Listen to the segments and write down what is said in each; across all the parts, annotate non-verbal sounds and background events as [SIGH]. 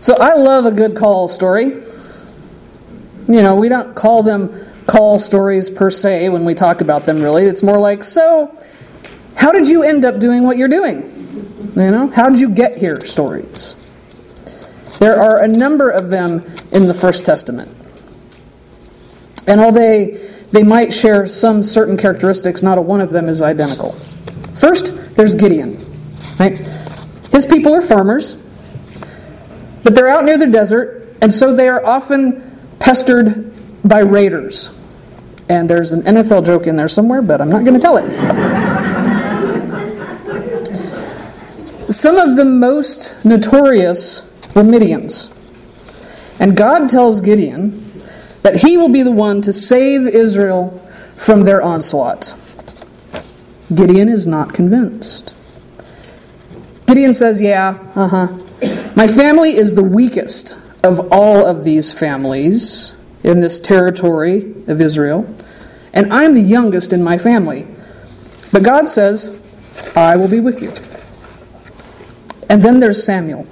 So I love a good call story. You know, we don't call them call stories per se when we talk about them, really. It's more like, so, how did you end up doing what you're doing? You know, how did you get here stories? There are a number of them in the First Testament. And although they, they might share some certain characteristics, not a one of them is identical. First, there's Gideon. Right? His people are farmers, but they're out near the desert, and so they are often pestered by raiders. And there's an NFL joke in there somewhere, but I'm not going to tell it. Some of the most notorious were Midians. And God tells Gideon that he will be the one to save Israel from their onslaught. Gideon is not convinced. Gideon says, Yeah, uh huh. My family is the weakest of all of these families in this territory of Israel, and I'm the youngest in my family. But God says, I will be with you. And then there's Samuel.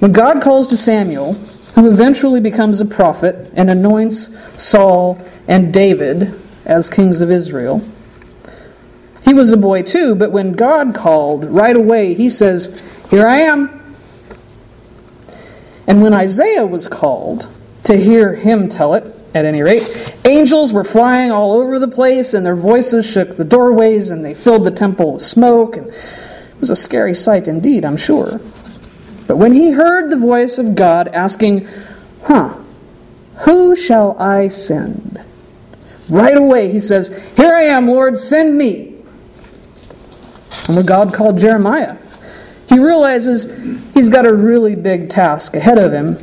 When God calls to Samuel, who eventually becomes a prophet and anoints Saul and David as kings of Israel, he was a boy too, but when God called, right away he says, Here I am. And when Isaiah was called, to hear him tell it, at any rate, angels were flying all over the place, and their voices shook the doorways, and they filled the temple with smoke. And it was a scary sight indeed, I'm sure. But when he heard the voice of God asking, Huh, who shall I send? Right away he says, Here I am, Lord, send me. And a God called Jeremiah, he realizes he's got a really big task ahead of him,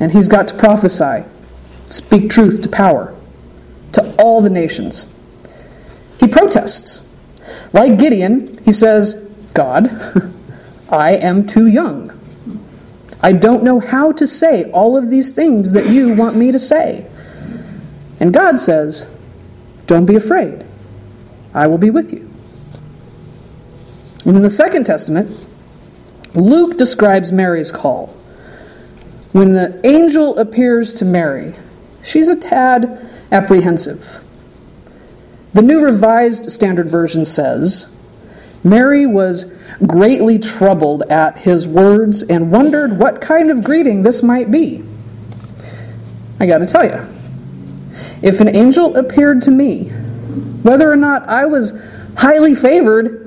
and he's got to prophesy, speak truth to power, to all the nations. He protests. Like Gideon, he says, God, [LAUGHS] I am too young. I don't know how to say all of these things that you want me to say. And God says, Don't be afraid. I will be with you. And in the Second Testament, Luke describes Mary's call. When the angel appears to Mary, she's a tad apprehensive. The New Revised Standard Version says, Mary was greatly troubled at his words and wondered what kind of greeting this might be. I got to tell you, if an angel appeared to me, whether or not I was highly favored,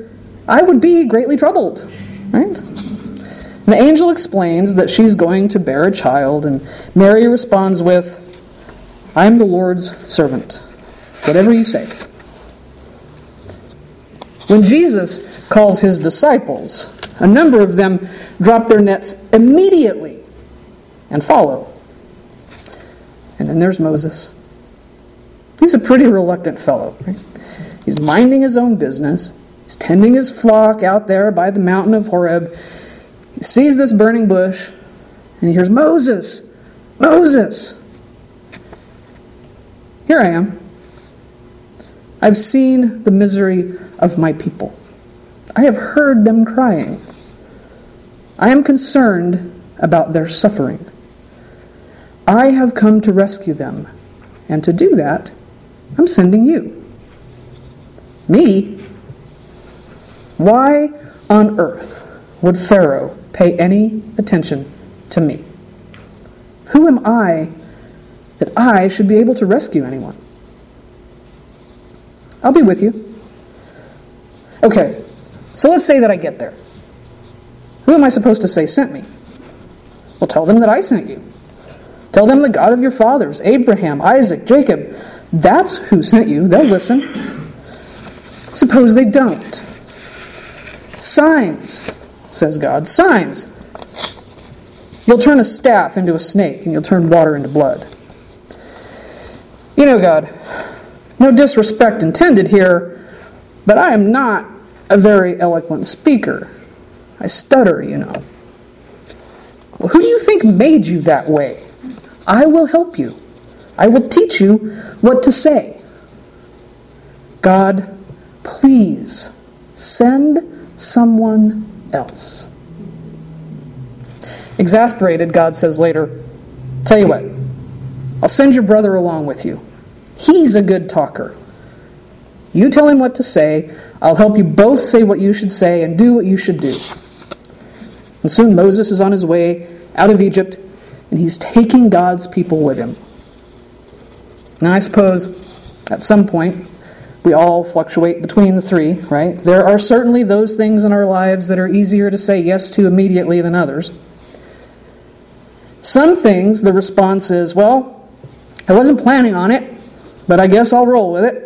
I would be greatly troubled. Right? The angel explains that she's going to bear a child, and Mary responds with, I am the Lord's servant. Whatever you say. When Jesus calls his disciples, a number of them drop their nets immediately and follow. And then there's Moses. He's a pretty reluctant fellow. Right? He's minding his own business. He's tending his flock out there by the mountain of Horeb. He sees this burning bush and he hears, Moses, Moses. Here I am. I've seen the misery of my people. I have heard them crying. I am concerned about their suffering. I have come to rescue them, and to do that, I'm sending you. Me? Why on earth would Pharaoh pay any attention to me? Who am I that I should be able to rescue anyone? I'll be with you. Okay, so let's say that I get there. Who am I supposed to say sent me? Well, tell them that I sent you. Tell them the God of your fathers, Abraham, Isaac, Jacob. That's who sent you. They'll listen. Suppose they don't. Signs, says God. Signs. You'll turn a staff into a snake, and you'll turn water into blood. You know, God, no disrespect intended here, but I am not a very eloquent speaker. I stutter, you know. Well, who do you think made you that way? I will help you. I will teach you what to say. God, please send someone else. Exasperated, God says later, Tell you what, I'll send your brother along with you. He's a good talker. You tell him what to say. I'll help you both say what you should say and do what you should do. And soon Moses is on his way out of Egypt, and he's taking God's people with him. Now, I suppose at some point we all fluctuate between the three, right? There are certainly those things in our lives that are easier to say yes to immediately than others. Some things, the response is, well, I wasn't planning on it, but I guess I'll roll with it.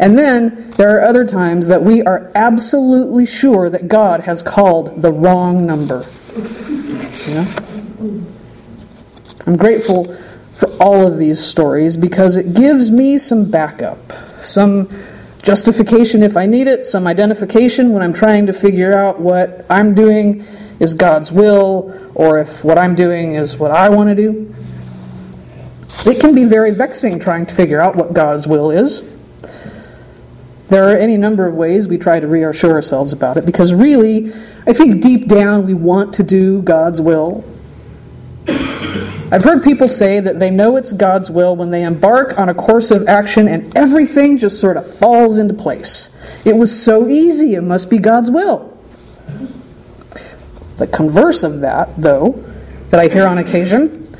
And then there are other times that we are absolutely sure that God has called the wrong number. I'm grateful for all of these stories because it gives me some backup, some justification if I need it, some identification when I'm trying to figure out what I'm doing is God's will or if what I'm doing is what I want to do. It can be very vexing trying to figure out what God's will is. There are any number of ways we try to reassure ourselves about it because really, I think deep down we want to do God's will. I've heard people say that they know it's God's will when they embark on a course of action and everything just sort of falls into place. It was so easy, it must be God's will. The converse of that, though, that I hear on occasion,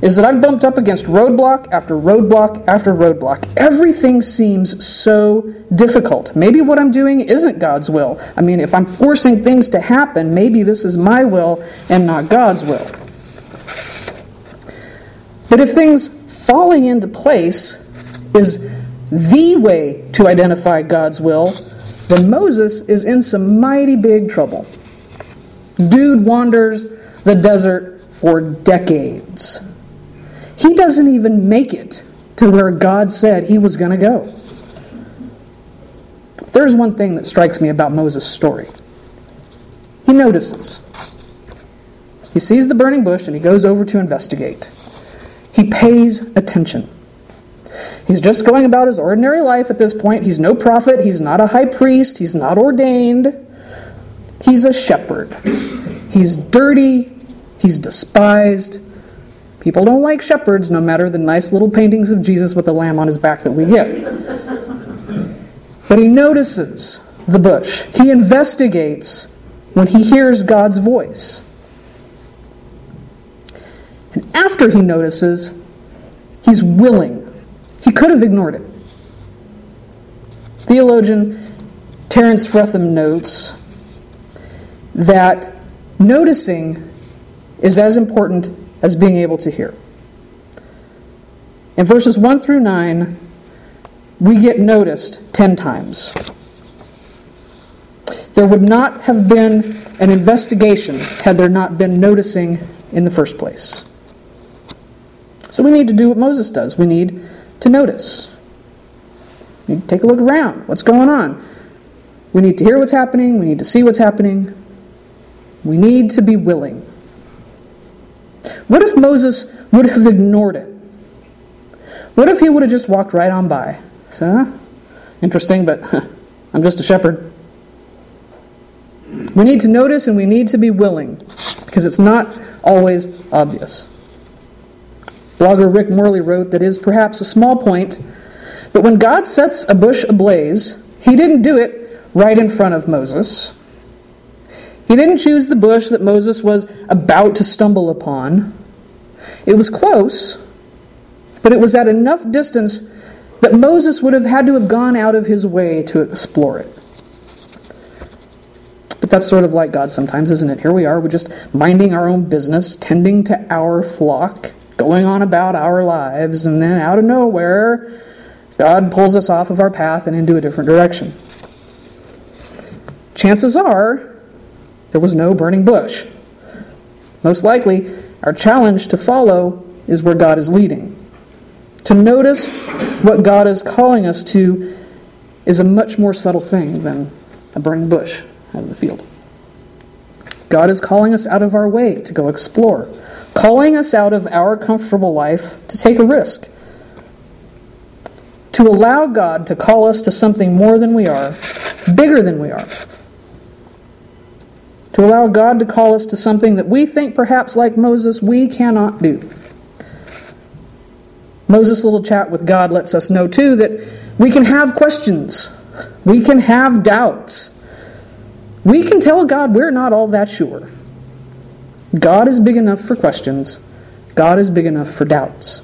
is that I've bumped up against roadblock after roadblock after roadblock. Everything seems so difficult. Maybe what I'm doing isn't God's will. I mean, if I'm forcing things to happen, maybe this is my will and not God's will. But if things falling into place is the way to identify God's will, then Moses is in some mighty big trouble. Dude wanders the desert for decades. He doesn't even make it to where God said he was going to go. There's one thing that strikes me about Moses' story. He notices. He sees the burning bush and he goes over to investigate. He pays attention. He's just going about his ordinary life at this point. He's no prophet, he's not a high priest, he's not ordained. He's a shepherd. He's dirty, he's despised, People don't like shepherds, no matter the nice little paintings of Jesus with a lamb on his back that we get. But he notices the bush. He investigates when he hears God's voice. And after he notices, he's willing. He could have ignored it. Theologian Terence Fretheim notes that noticing is as important as being able to hear. In verses 1 through 9, we get noticed 10 times. There would not have been an investigation had there not been noticing in the first place. So we need to do what Moses does. We need to notice. We need to take a look around. What's going on? We need to hear what's happening. We need to see what's happening. We need to be willing. What if Moses would have ignored it? What if he would have just walked right on by? So, interesting, but [LAUGHS] I'm just a shepherd. We need to notice and we need to be willing because it's not always obvious. Blogger Rick Morley wrote that is perhaps a small point, but when God sets a bush ablaze, he didn't do it right in front of Moses. He didn't choose the bush that Moses was about to stumble upon. It was close, but it was at enough distance that Moses would have had to have gone out of his way to explore it. But that's sort of like God sometimes, isn't it? Here we are, we're just minding our own business, tending to our flock, going on about our lives, and then out of nowhere, God pulls us off of our path and into a different direction. Chances are, there was no burning bush. Most likely, our challenge to follow is where God is leading. To notice what God is calling us to is a much more subtle thing than a burning bush out of the field. God is calling us out of our way to go explore, calling us out of our comfortable life to take a risk, to allow God to call us to something more than we are, bigger than we are. to allow God to call us to something that we think, perhaps like Moses, we cannot do. Moses' little chat with God lets us know, too, that we can have questions, we can have doubts. We can tell God we're not all that sure. God is big enough for questions, God is big enough for doubts.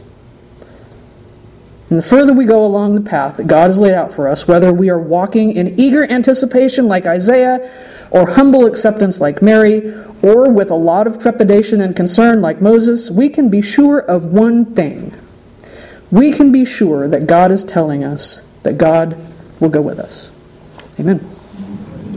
And the further we go along the path that God has laid out for us, whether we are walking in eager anticipation like Isaiah, or humble acceptance like Mary, or with a lot of trepidation and concern like Moses, we can be sure of one thing. We can be sure that God is telling us that God will go with us. Amen.